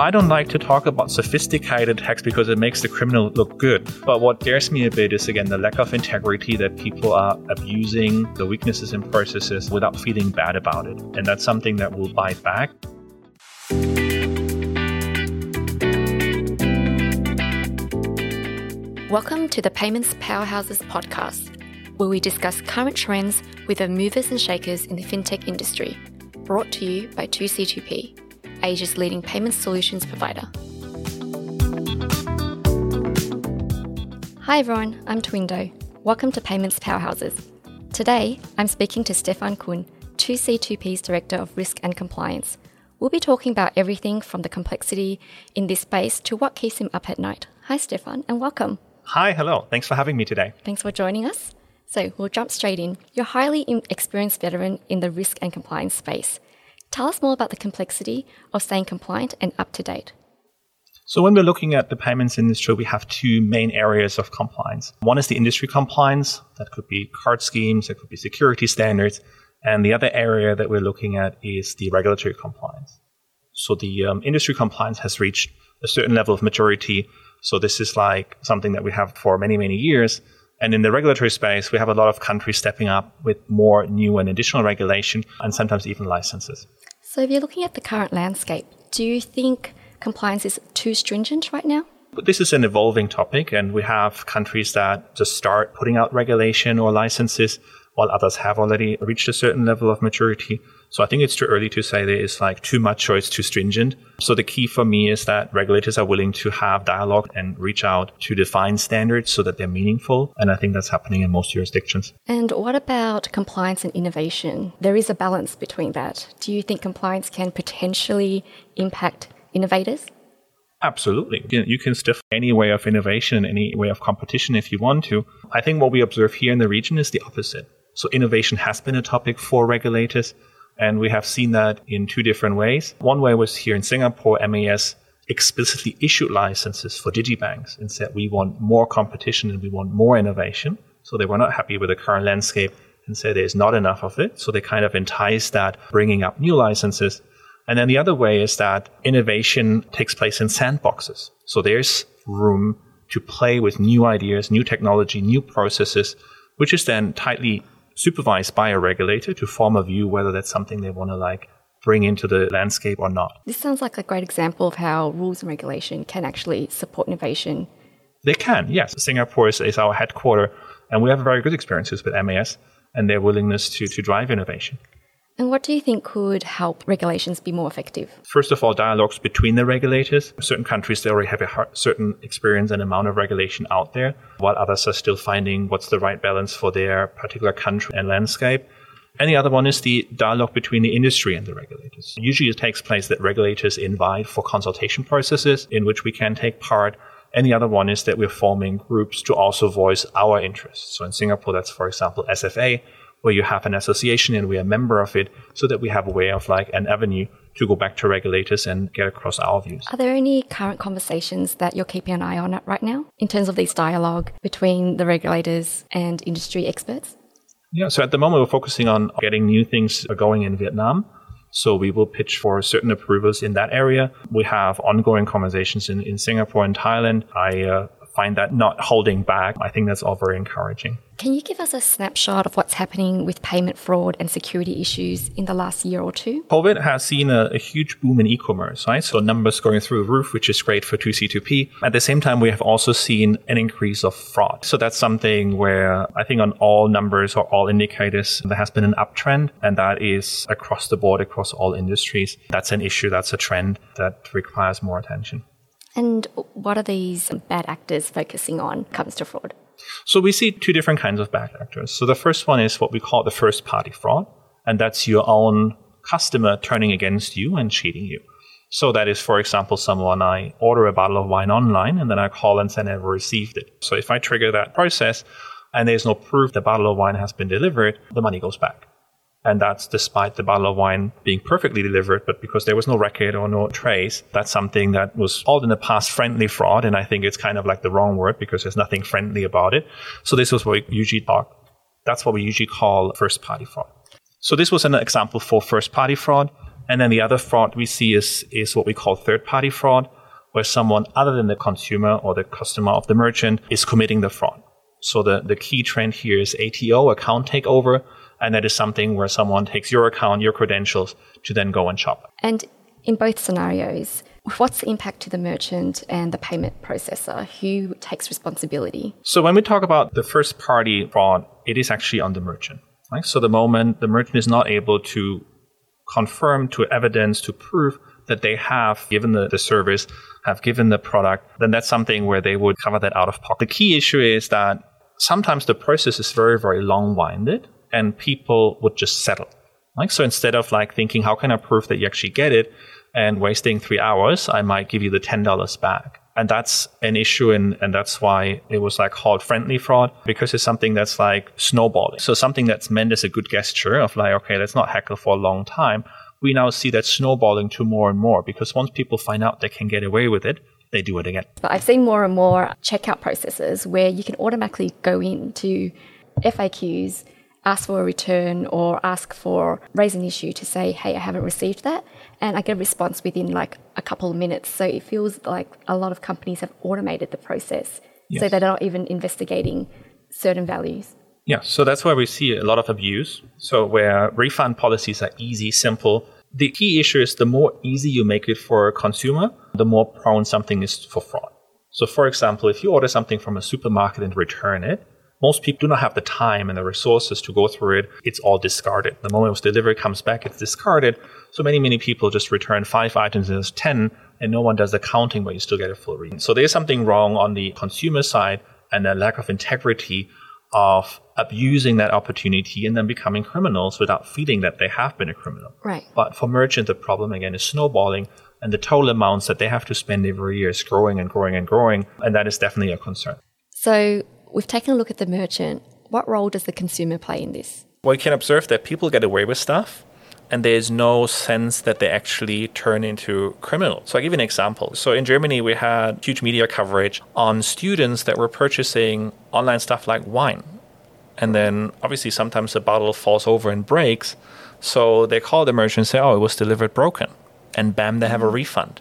I don't like to talk about sophisticated hacks because it makes the criminal look good. But what scares me a bit is again the lack of integrity that people are abusing the weaknesses in processes without feeling bad about it. And that's something that will bite back. Welcome to the Payments Powerhouses podcast, where we discuss current trends with the movers and shakers in the fintech industry. Brought to you by 2C2P. Asia's leading payment solutions provider. Hi everyone, I'm Twindo. Welcome to Payments Powerhouses. Today, I'm speaking to Stefan Kuhn, 2C2P's Director of Risk and Compliance. We'll be talking about everything from the complexity in this space to what keeps him up at night. Hi, Stefan, and welcome. Hi, hello. Thanks for having me today. Thanks for joining us. So, we'll jump straight in. You're a highly experienced veteran in the risk and compliance space. Tell us more about the complexity of staying compliant and up to date. So, when we're looking at the payments industry, we have two main areas of compliance. One is the industry compliance, that could be card schemes, that could be security standards. And the other area that we're looking at is the regulatory compliance. So, the um, industry compliance has reached a certain level of maturity. So, this is like something that we have for many, many years. And in the regulatory space, we have a lot of countries stepping up with more new and additional regulation and sometimes even licenses. So, if you're looking at the current landscape, do you think compliance is too stringent right now? This is an evolving topic, and we have countries that just start putting out regulation or licenses, while others have already reached a certain level of maturity. So I think it's too early to say there is like too much or it's too stringent. So the key for me is that regulators are willing to have dialogue and reach out to define standards so that they're meaningful. And I think that's happening in most jurisdictions. And what about compliance and innovation? There is a balance between that. Do you think compliance can potentially impact innovators? Absolutely. You can stiff any way of innovation, any way of competition if you want to. I think what we observe here in the region is the opposite. So innovation has been a topic for regulators. And we have seen that in two different ways. One way was here in Singapore, MAS explicitly issued licenses for digibanks and said we want more competition and we want more innovation. So they were not happy with the current landscape and said there's not enough of it. So they kind of enticed that, bringing up new licenses. And then the other way is that innovation takes place in sandboxes. So there's room to play with new ideas, new technology, new processes, which is then tightly supervised by a regulator to form a view whether that's something they want to like bring into the landscape or not. This sounds like a great example of how rules and regulation can actually support innovation. They can, yes. Singapore is, is our headquarter, and we have very good experiences with MAS and their willingness to, to drive innovation. And what do you think could help regulations be more effective? First of all, dialogues between the regulators. Certain countries, they already have a certain experience and amount of regulation out there, while others are still finding what's the right balance for their particular country and landscape. And the other one is the dialogue between the industry and the regulators. Usually it takes place that regulators invite for consultation processes in which we can take part. And the other one is that we're forming groups to also voice our interests. So in Singapore, that's, for example, SFA, where you have an association and we're a member of it so that we have a way of like an avenue to go back to regulators and get across our views. Are there any current conversations that you're keeping an eye on right now in terms of this dialogue between the regulators and industry experts? Yeah, so at the moment we're focusing on getting new things going in Vietnam. So we will pitch for certain approvals in that area. We have ongoing conversations in, in Singapore and Thailand. I uh, find that not holding back. I think that's all very encouraging. Can you give us a snapshot of what's happening with payment fraud and security issues in the last year or two? COVID has seen a, a huge boom in e-commerce, right? So numbers going through the roof, which is great for 2C2P. At the same time, we have also seen an increase of fraud. So that's something where I think on all numbers or all indicators, there has been an uptrend and that is across the board, across all industries. That's an issue. That's a trend that requires more attention. And what are these bad actors focusing on comes to fraud? So we see two different kinds of bad actors. So the first one is what we call the first party fraud, and that's your own customer turning against you and cheating you. So that is, for example, someone I order a bottle of wine online and then I call and say I never received it. So if I trigger that process and there's no proof the bottle of wine has been delivered, the money goes back. And that's despite the bottle of wine being perfectly delivered, but because there was no record or no trace, that's something that was called in the past friendly fraud. And I think it's kind of like the wrong word because there's nothing friendly about it. So this was what we usually talk. That's what we usually call first party fraud. So this was an example for first party fraud. And then the other fraud we see is, is what we call third party fraud, where someone other than the consumer or the customer of the merchant is committing the fraud. So the, the key trend here is ATO, account takeover, and that is something where someone takes your account, your credentials to then go and shop. And in both scenarios, what's the impact to the merchant and the payment processor? Who takes responsibility? So when we talk about the first party fraud, it is actually on the merchant. Right? So the moment the merchant is not able to confirm to evidence to prove that they have given the, the service, have given the product, then that's something where they would cover that out of pocket. The key issue is that sometimes the process is very, very long winded and people would just settle. Like, so instead of like thinking, how can I prove that you actually get it and wasting three hours, I might give you the $10 back. And that's an issue. And, and that's why it was like called friendly fraud because it's something that's like snowballing. So something that's meant as a good gesture of like, okay, let's not heckle for a long time. We now see that snowballing to more and more because once people find out they can get away with it, they do it again. But I've seen more and more checkout processes where you can automatically go into FAQs ask for a return or ask for raise an issue to say, hey, I haven't received that. And I get a response within like a couple of minutes. So it feels like a lot of companies have automated the process yes. so they're not even investigating certain values. Yeah, so that's where we see a lot of abuse. So where refund policies are easy, simple. The key issue is the more easy you make it for a consumer, the more prone something is for fraud. So for example, if you order something from a supermarket and return it, most people do not have the time and the resources to go through it. It's all discarded. The moment the delivery comes back, it's discarded. So many, many people just return five items as 10 and no one does the counting, but you still get a full reading. So there's something wrong on the consumer side and a lack of integrity of abusing that opportunity and then becoming criminals without feeling that they have been a criminal. Right. But for merchants, the problem again is snowballing and the total amounts that they have to spend every year is growing and growing and growing. And that is definitely a concern. So We've taken a look at the merchant. What role does the consumer play in this? Well, you can observe that people get away with stuff and there's no sense that they actually turn into criminals. So I'll give you an example. So in Germany, we had huge media coverage on students that were purchasing online stuff like wine. And then obviously sometimes the bottle falls over and breaks. So they call the merchant and say, oh, it was delivered broken. And bam, they have a mm-hmm. refund.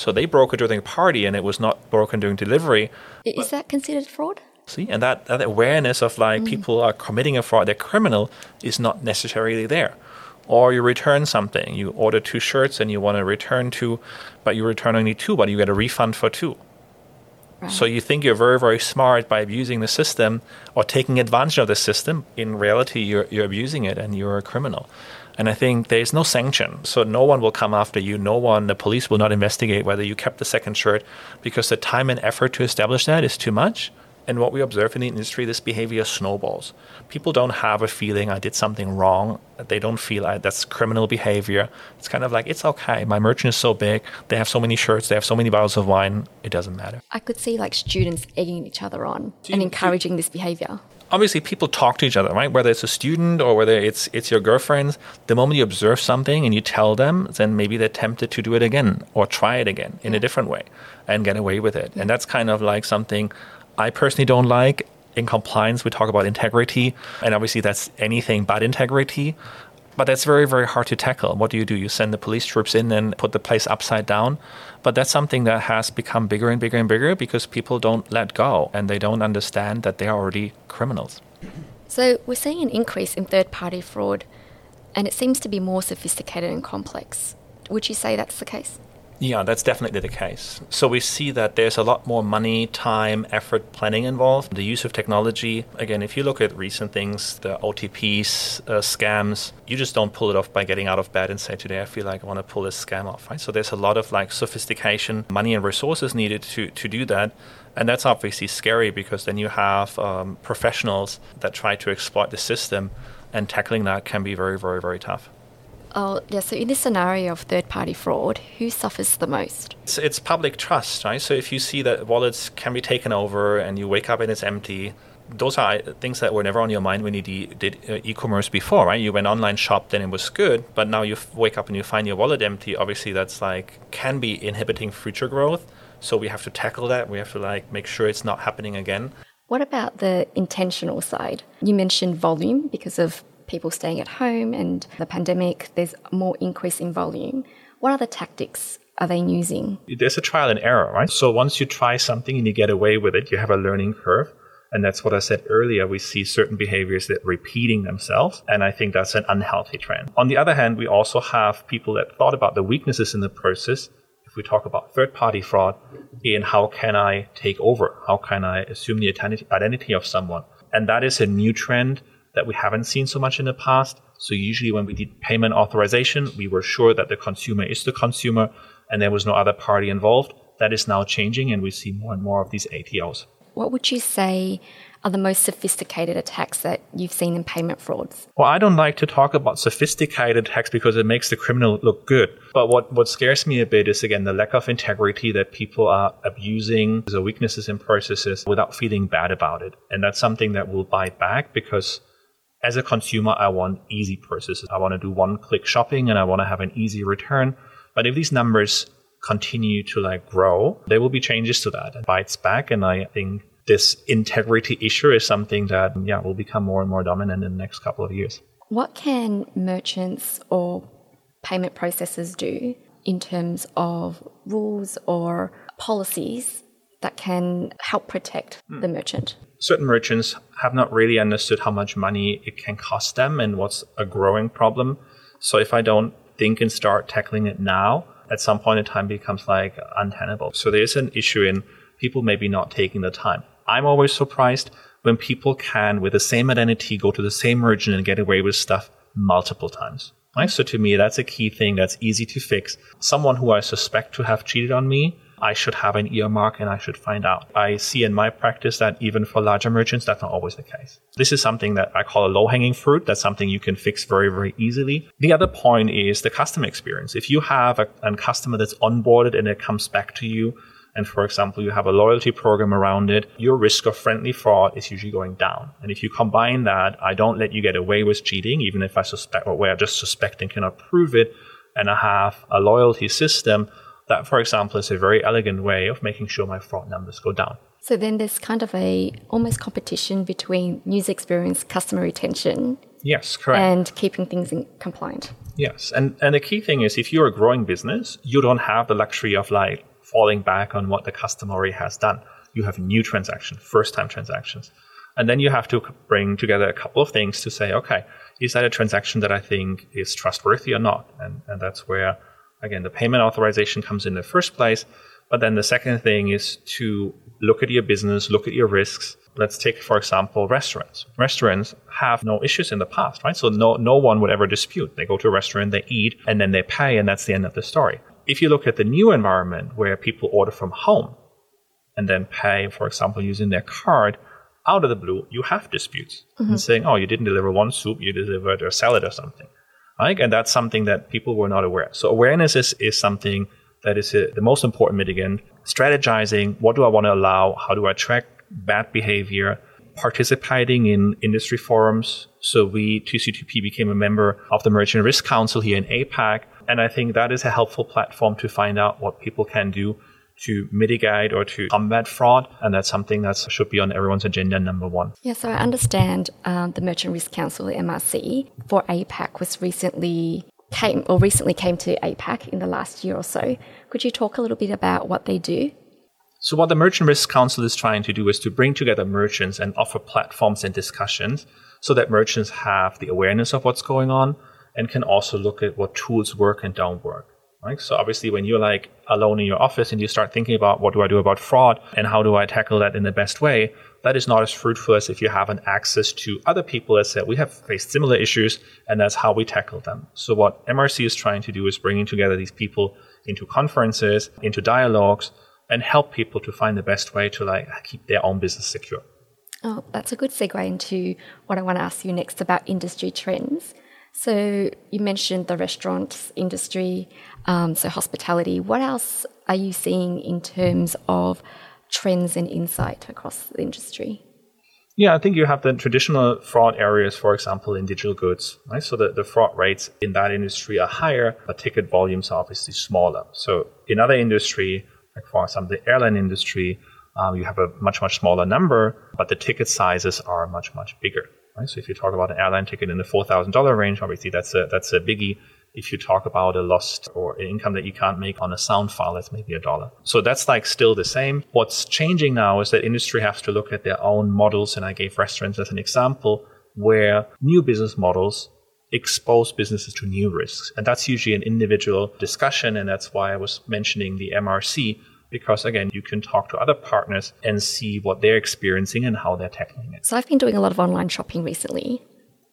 So they broke it during a party and it was not broken during delivery. Is that considered fraud? See, and that, that awareness of like mm. people are committing a fraud, they're criminal, is not necessarily there. Or you return something, you order two shirts and you want to return two, but you return only two, but you get a refund for two. Right. So you think you're very, very smart by abusing the system or taking advantage of the system. In reality, you're, you're abusing it and you're a criminal. And I think there's no sanction. So no one will come after you. No one, the police will not investigate whether you kept the second shirt because the time and effort to establish that is too much. And what we observe in the industry, this behavior snowballs. People don't have a feeling I did something wrong. They don't feel like that's criminal behavior. It's kind of like, it's okay. My merchant is so big. They have so many shirts. They have so many bottles of wine. It doesn't matter. I could see like students egging each other on and encouraging this behavior obviously people talk to each other, right? Whether it's a student or whether it's it's your girlfriends, the moment you observe something and you tell them, then maybe they're tempted to do it again or try it again in a different way and get away with it. And that's kind of like something I personally don't like. In compliance, we talk about integrity, and obviously that's anything but integrity. But that's very, very hard to tackle. What do you do? You send the police troops in and put the place upside down. But that's something that has become bigger and bigger and bigger because people don't let go and they don't understand that they are already criminals. So we're seeing an increase in third party fraud and it seems to be more sophisticated and complex. Would you say that's the case? Yeah, that's definitely the case. So we see that there's a lot more money, time, effort, planning involved. The use of technology. Again, if you look at recent things, the OTPs, uh, scams, you just don't pull it off by getting out of bed and say, today I feel like I want to pull this scam off, right? So there's a lot of like sophistication, money and resources needed to, to do that. And that's obviously scary because then you have um, professionals that try to exploit the system and tackling that can be very, very, very tough. Oh, yeah. So, in this scenario of third party fraud, who suffers the most? It's, it's, public trust, right? So, if you see that wallets can be taken over and you wake up and it's empty, those are things that were never on your mind when you did uh, e-commerce before, right? You went online shop, then it was good, but now you wake up and you find your wallet empty. Obviously, that's like can be inhibiting future growth. So we have to tackle that. We have to like make sure it's not happening again. What about the intentional side? You mentioned volume because of people staying at home and the pandemic, there's more increase in volume. What other tactics are they using? There's a trial and error, right? So once you try something and you get away with it, you have a learning curve. And that's what I said earlier. We see certain behaviors that repeating themselves. And I think that's an unhealthy trend. On the other hand, we also have people that thought about the weaknesses in the process. If we talk about third party fraud in how can I take over? How can I assume the identity of someone? And that is a new trend that we haven't seen so much in the past. So usually when we did payment authorization, we were sure that the consumer is the consumer and there was no other party involved. That is now changing and we see more and more of these ATOs. What would you say are the most sophisticated attacks that you've seen in payment frauds? Well, I don't like to talk about sophisticated attacks because it makes the criminal look good. But what, what scares me a bit is, again, the lack of integrity that people are abusing the weaknesses in processes without feeling bad about it. And that's something that will bite back because as a consumer, I want easy processes. I want to do one click shopping and I want to have an easy return. But if these numbers continue to like grow, there will be changes to that and bites back. And I think this integrity issue is something that yeah will become more and more dominant in the next couple of years. What can merchants or payment processors do in terms of rules or policies that can help protect hmm. the merchant? Certain merchants have not really understood how much money it can cost them and what's a growing problem. So if I don't think and start tackling it now, at some point in time becomes like untenable. So there's an issue in people maybe not taking the time. I'm always surprised when people can, with the same identity, go to the same merchant and get away with stuff multiple times. Right? So to me, that's a key thing that's easy to fix. Someone who I suspect to have cheated on me, I should have an earmark and I should find out. I see in my practice that even for larger merchants, that's not always the case. This is something that I call a low hanging fruit. That's something you can fix very, very easily. The other point is the customer experience. If you have a, a customer that's onboarded and it comes back to you and for example, you have a loyalty program around it, your risk of friendly fraud is usually going down. And if you combine that, I don't let you get away with cheating, even if I suspect or where I just suspect and cannot prove it, and I have a loyalty system, that, for example, is a very elegant way of making sure my fraud numbers go down. So then there's kind of a almost competition between user experience, customer retention. Yes, correct. And keeping things in compliant. Yes. And and the key thing is if you're a growing business, you don't have the luxury of like falling back on what the customer already has done. You have new transactions, first time transactions. And then you have to bring together a couple of things to say, okay, is that a transaction that I think is trustworthy or not? And, and that's where, again, the payment authorization comes in the first place. But then the second thing is to look at your business, look at your risks. Let's take, for example, restaurants. Restaurants have no issues in the past, right? So no, no one would ever dispute. They go to a restaurant, they eat, and then they pay, and that's the end of the story. If you look at the new environment where people order from home and then pay, for example, using their card, out of the blue, you have disputes mm-hmm. and saying, oh, you didn't deliver one soup, you delivered a salad or something. Right? And that's something that people were not aware. Of. So awareness is, is something that is a, the most important mitigant. Strategizing, what do I want to allow? How do I track bad behavior? Participating in industry forums. So we, 2C2P, became a member of the Merchant Risk Council here in APAC and I think that is a helpful platform to find out what people can do to mitigate or to combat fraud. And that's something that should be on everyone's agenda, number one. Yeah, so I understand um, the Merchant Risk Council, the MRC, for APAC was recently came or recently came to APAC in the last year or so. Could you talk a little bit about what they do? So, what the Merchant Risk Council is trying to do is to bring together merchants and offer platforms and discussions so that merchants have the awareness of what's going on, and can also look at what tools work and don't work. Right? So obviously when you're like alone in your office and you start thinking about what do I do about fraud and how do I tackle that in the best way, that is not as fruitful as if you have an access to other people that said we have faced similar issues and that's how we tackle them. So what MRC is trying to do is bringing together these people into conferences, into dialogues, and help people to find the best way to like keep their own business secure. Oh, that's a good segue into what I want to ask you next about industry trends. So you mentioned the restaurant industry, um, so hospitality. What else are you seeing in terms of trends and insight across the industry? Yeah, I think you have the traditional fraud areas, for example, in digital goods, right? So the, the fraud rates in that industry are higher, but ticket volumes are obviously smaller. So in other industry, like for example, the airline industry, um, you have a much, much smaller number, but the ticket sizes are much, much bigger. Right? So if you talk about an airline ticket in the four thousand dollar range, obviously that's a that's a biggie. If you talk about a lost or income that you can't make on a sound file, that's maybe a dollar. So that's like still the same. What's changing now is that industry has to look at their own models, and I gave restaurants as an example where new business models expose businesses to new risks. And that's usually an individual discussion. And that's why I was mentioning the MRC, because again, you can talk to other partners and see what they're experiencing and how they're tackling it. So I've been doing a lot of online shopping recently.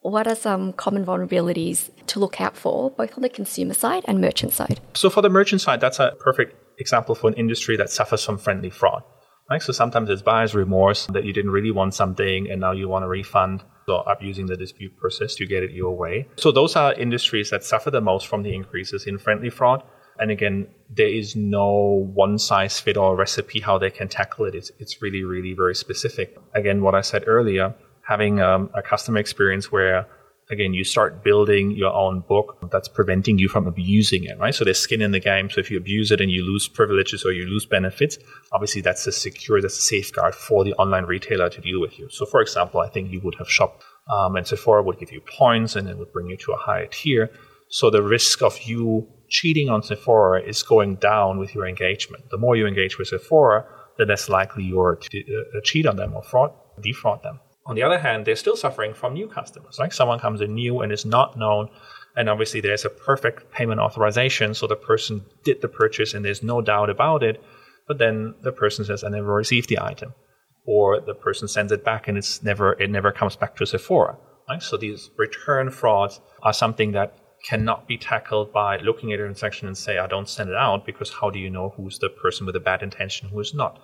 What are some common vulnerabilities to look out for, both on the consumer side and merchant side? So for the merchant side, that's a perfect example for an industry that suffers from friendly fraud. Right? So sometimes it's buyer's remorse that you didn't really want something and now you want a refund. So abusing the dispute process to get it your way. So those are industries that suffer the most from the increases in friendly fraud. And again, there is no one size fit all recipe how they can tackle it. It's, it's really, really very specific. Again, what I said earlier, having um, a customer experience where again, you start building your own book that's preventing you from abusing it, right? So there's skin in the game. So if you abuse it and you lose privileges or you lose benefits, obviously that's a secure, that's a safeguard for the online retailer to deal with you. So for example, I think you would have shopped um, and Sephora would give you points and it would bring you to a higher tier. So the risk of you cheating on Sephora is going down with your engagement. The more you engage with Sephora, the less likely you are to uh, cheat on them or fraud, defraud them. On the other hand, they're still suffering from new customers. Like someone comes in new and is not known, and obviously there's a perfect payment authorization, so the person did the purchase and there's no doubt about it. But then the person says, "I never received the item," or the person sends it back and it's never it never comes back to Sephora. Right? So these return frauds are something that cannot be tackled by looking at a transaction and say, "I don't send it out," because how do you know who's the person with a bad intention, who is not?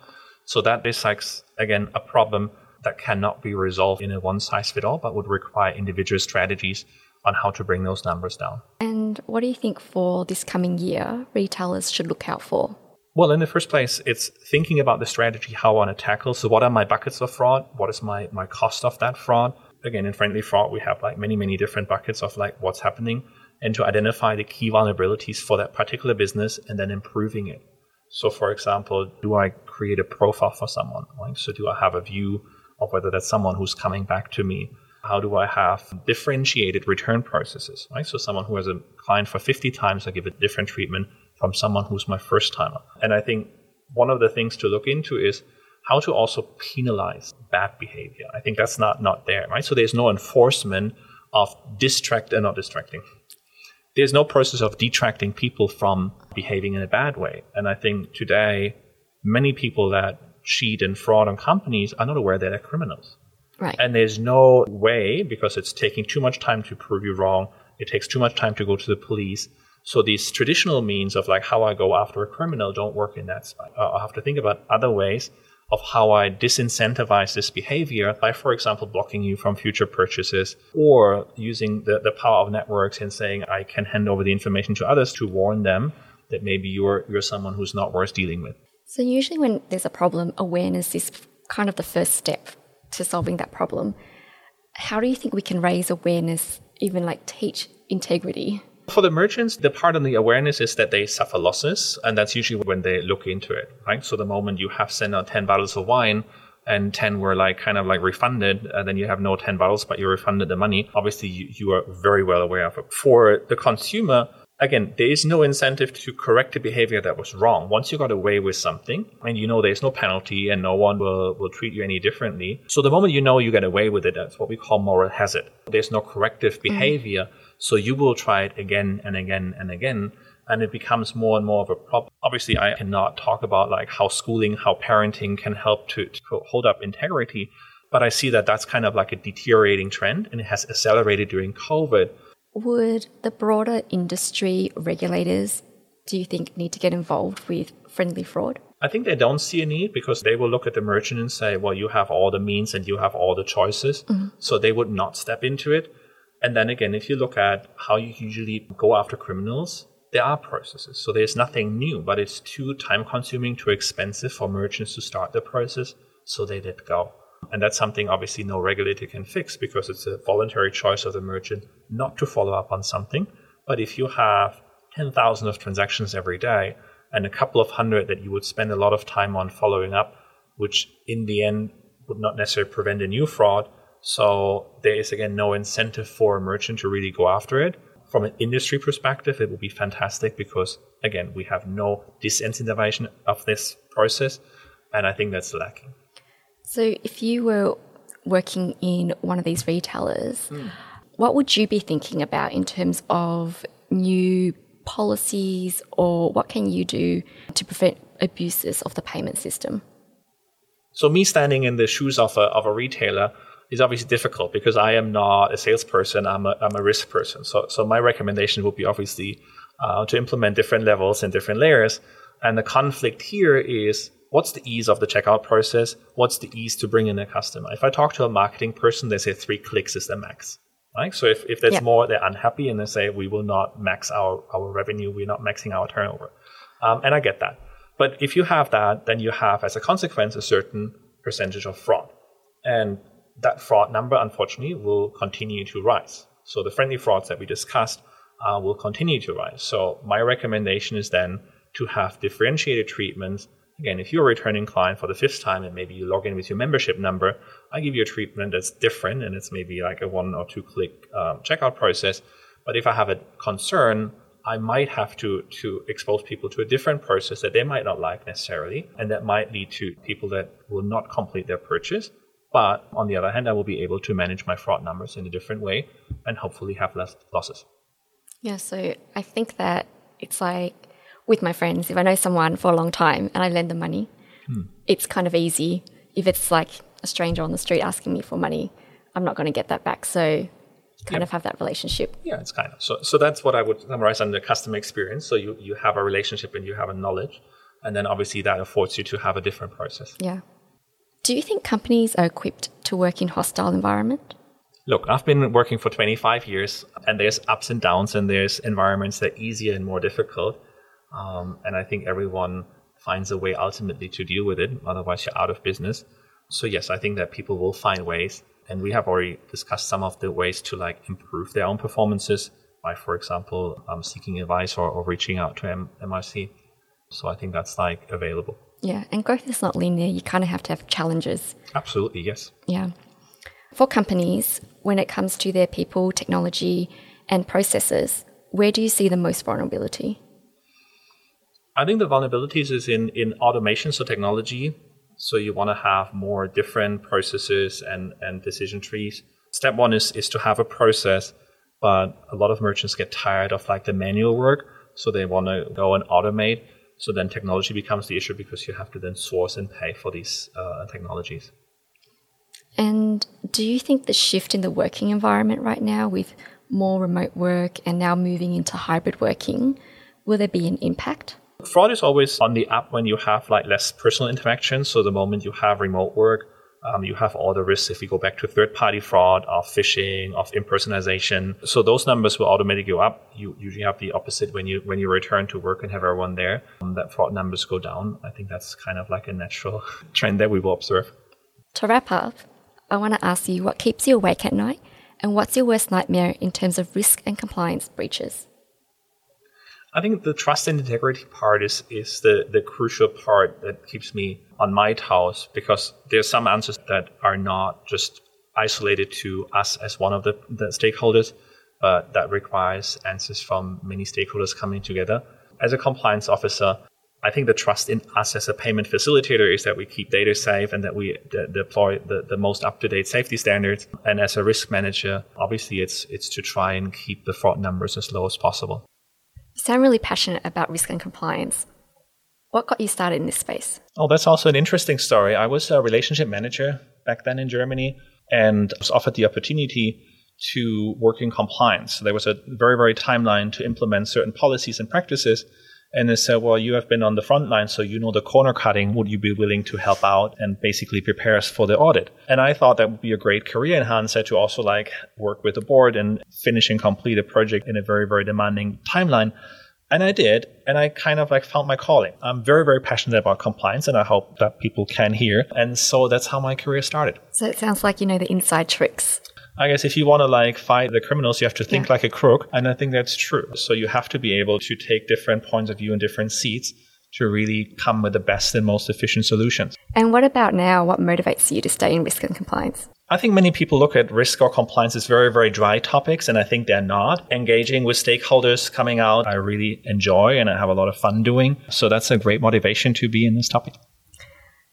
So that is like again a problem that cannot be resolved in a one size fit all, but would require individual strategies on how to bring those numbers down. And what do you think for this coming year retailers should look out for? Well, in the first place, it's thinking about the strategy, how I want to tackle. So, what are my buckets of fraud? What is my, my cost of that fraud? Again, in friendly fraud, we have like many, many different buckets of like what's happening and to identify the key vulnerabilities for that particular business and then improving it. So, for example, do I create a profile for someone? So, do I have a view of whether that's someone who's coming back to me. How do I have differentiated return processes? Right? So someone who has a client for 50 times, I give a different treatment from someone who's my first timer. And I think one of the things to look into is how to also penalize bad behavior. I think that's not not there, right? So there's no enforcement of distract and uh, not distracting. There's no process of detracting people from behaving in a bad way. And I think today many people that cheat and fraud on companies are not aware that they're criminals. Right. And there's no way, because it's taking too much time to prove you wrong, it takes too much time to go to the police. So these traditional means of like how I go after a criminal don't work in that spot. Uh, I have to think about other ways of how I disincentivize this behavior by, for example, blocking you from future purchases or using the, the power of networks and saying I can hand over the information to others to warn them that maybe you're, you're someone who's not worth dealing with. So, usually, when there's a problem, awareness is kind of the first step to solving that problem. How do you think we can raise awareness, even like teach integrity? For the merchants, the part on the awareness is that they suffer losses, and that's usually when they look into it, right? So, the moment you have sent out 10 bottles of wine, and 10 were like kind of like refunded and then you have no 10 bottles but you refunded the money obviously you, you are very well aware of it for the consumer again, there is no incentive to correct the behavior that was wrong. Once you got away with something and you know there's no penalty and no one will, will treat you any differently. So the moment you know you get away with it, that's what we call moral hazard. There's no corrective mm. behavior. Mm. So you will try it again and again and again. And it becomes more and more of a problem. Obviously, I cannot talk about like how schooling, how parenting can help to, to hold up integrity. But I see that that's kind of like a deteriorating trend and it has accelerated during COVID would the broader industry regulators, do you think, need to get involved with friendly fraud? I think they don't see a need because they will look at the merchant and say, well, you have all the means and you have all the choices. Mm-hmm. So they would not step into it. And then again, if you look at how you usually go after criminals, there are processes. So there's nothing new, but it's too time consuming, too expensive for merchants to start the process. So they let go. And that's something obviously no regulator can fix because it's a voluntary choice of the merchant not to follow up on something. But if you have 10,000 of transactions every day and a couple of hundred that you would spend a lot of time on following up, which in the end would not necessarily prevent a new fraud. So there is again no incentive for a merchant to really go after it. From an industry perspective, it will be fantastic because again, we have no disincentivization of this process. And I think that's lacking. So if you were working in one of these retailers, mm. what would you be thinking about in terms of new policies or what can you do to prevent abuses of the payment system? So me standing in the shoes of a, of a retailer is obviously difficult because I am not a salesperson. I'm a, I'm a risk person. So, so my recommendation would be obviously uh, to implement different levels and different layers. And the conflict here is what's the ease of the checkout process? What's the ease to bring in a customer? If I talk to a marketing person, they say three clicks is the max. Right? So if, if there's more, they're unhappy and they say we will not max our, our revenue, we're not maxing our turnover. Um, and I get that. But if you have that, then you have as a consequence a certain percentage of fraud. And that fraud number, unfortunately, will continue to rise. So the friendly frauds that we discussed uh, will continue to rise. So my recommendation is then to have differentiated treatments. Again, if you're a returning client for the fifth time and maybe you log in with your membership number, I give you a treatment that's different and it's maybe like a one or two click um, checkout process. But if I have a concern, I might have to to expose people to a different process that they might not like necessarily, and that might lead to people that will not complete their purchase. But on the other hand, I will be able to manage my fraud numbers in a different way and hopefully have less losses. Yeah, so I think that it's like with my friends, if I know someone for a long time and I lend them money, hmm. it's kind of easy. If it's like a stranger on the street asking me for money, I'm not going to get that back. So kind yeah. of have that relationship. Yeah, it's kind of so. So that's what I would summarize under customer experience. So you you have a relationship and you have a knowledge, and then obviously that affords you to have a different process. Yeah. Do you think companies are equipped to work in hostile environment? Look, I've been working for 25 years, and there's ups and downs, and there's environments that are easier and more difficult. Um, and I think everyone finds a way ultimately to deal with it. Otherwise, you're out of business. So yes, I think that people will find ways and we have already discussed some of the ways to like improve their own performances by, for example, um, seeking advice or, or, reaching out to M- MRC. So I think that's like available. Yeah, and growth is not linear. You kind of have to have challenges. Absolutely, yes. Yeah. For companies, when it comes to their people, technology, and processes, where do you see the most vulnerability? I think the vulnerabilities is in, in automation, so technology, so you want to have more different processes and, and decision trees. Step one is, is to have a process, but a lot of merchants get tired of like the manual work. So they want to go and automate. So then technology becomes the issue because you have to then source and pay for these uh, technologies. And do you think the shift in the working environment right now with more remote work and now moving into hybrid working, will there be an impact? Fraud is always on the up when you have like less personal interaction. So the moment you have remote work, um, you have all the risks if you go back to third party fraud, of phishing, of impersonation. So those numbers will automatically go up. You usually have the opposite when you when you return to work and have everyone there. Um, that fraud numbers go down. I think that's kind of like a natural trend that we will observe. To wrap up, I want to ask you what keeps you awake at night and what's your worst nightmare in terms of risk and compliance breaches? I think the trust and integrity part is is the, the crucial part that keeps me on my house because there's some answers that are not just isolated to us as one of the, the stakeholders, but that requires answers from many stakeholders coming together. As a compliance officer, I think the trust in us as a payment facilitator is that we keep data safe and that we de- deploy the, the most up to date safety standards. And as a risk manager, obviously it's it's to try and keep the fraud numbers as low as possible. You sound really passionate about risk and compliance. What got you started in this space? Oh, that's also an interesting story. I was a relationship manager back then in Germany and was offered the opportunity to work in compliance. So there was a very, very timeline to implement certain policies and practices. And they said, well, you have been on the front line, so you know the corner cutting. Would you be willing to help out and basically prepare us for the audit? And I thought that would be a great career enhancer to also like work with the board and finish and complete a project in a very, very demanding timeline. And I did, and I kind of like found my calling. I'm very, very passionate about compliance, and I hope that people can hear. And so that's how my career started. So it sounds like you know the inside tricks. I guess if you want to like fight the criminals, you have to think yeah. like a crook. And I think that's true. So you have to be able to take different points of view and different seats to really come with the best and most efficient solutions. And what about now? What motivates you to stay in risk and compliance? I think many people look at risk or compliance as very, very dry topics, and I think they're not. Engaging with stakeholders coming out, I really enjoy and I have a lot of fun doing. So that's a great motivation to be in this topic.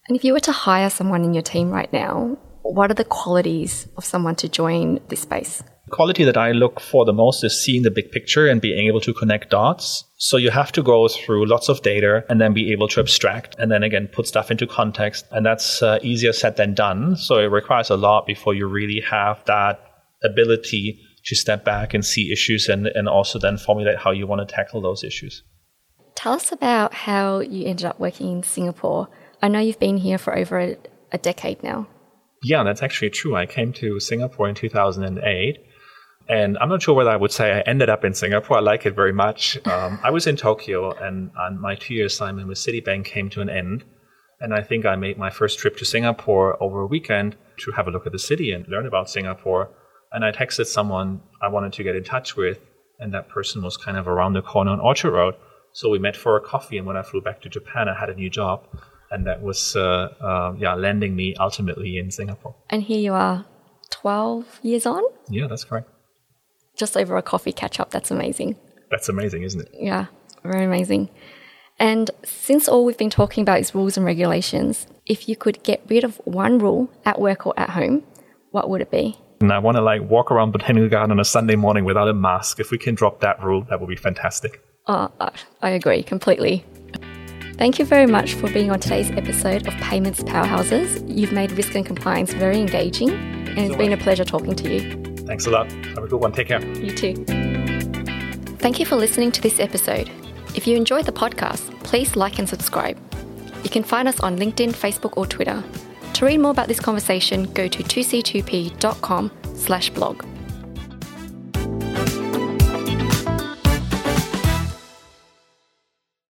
And if you were to hire someone in your team right now, what are the qualities of someone to join this space? Quality that I look for the most is seeing the big picture and being able to connect dots. So you have to go through lots of data and then be able to abstract and then again put stuff into context. And that's uh, easier said than done. So it requires a lot before you really have that ability to step back and see issues and, and also then formulate how you want to tackle those issues. Tell us about how you ended up working in Singapore. I know you've been here for over a, a decade now. Yeah, that's actually true. I came to Singapore in 2008 and I'm not sure whether I would say I ended up in Singapore. I like it very much. Um, I was in Tokyo, and, and my two year assignment with Citibank came to an end. And I think I made my first trip to Singapore over a weekend to have a look at the city and learn about Singapore. And I texted someone I wanted to get in touch with, and that person was kind of around the corner on Orchard Road. So we met for a coffee, and when I flew back to Japan, I had a new job, and that was uh, uh, yeah landing me ultimately in Singapore. And here you are, twelve years on. Yeah, that's correct just over a coffee catch up. That's amazing. That's amazing, isn't it? Yeah, very amazing. And since all we've been talking about is rules and regulations, if you could get rid of one rule at work or at home, what would it be? And I want to like walk around Botanical Garden on a Sunday morning without a mask. If we can drop that rule, that would be fantastic. Oh, I agree completely. Thank you very much for being on today's episode of Payments Powerhouses. You've made risk and compliance very engaging, and it's been a pleasure talking to you. Thanks a lot. Have a good one. Take care. You too. Thank you for listening to this episode. If you enjoyed the podcast, please like and subscribe. You can find us on LinkedIn, Facebook, or Twitter. To read more about this conversation, go to 2c2p.com slash blog.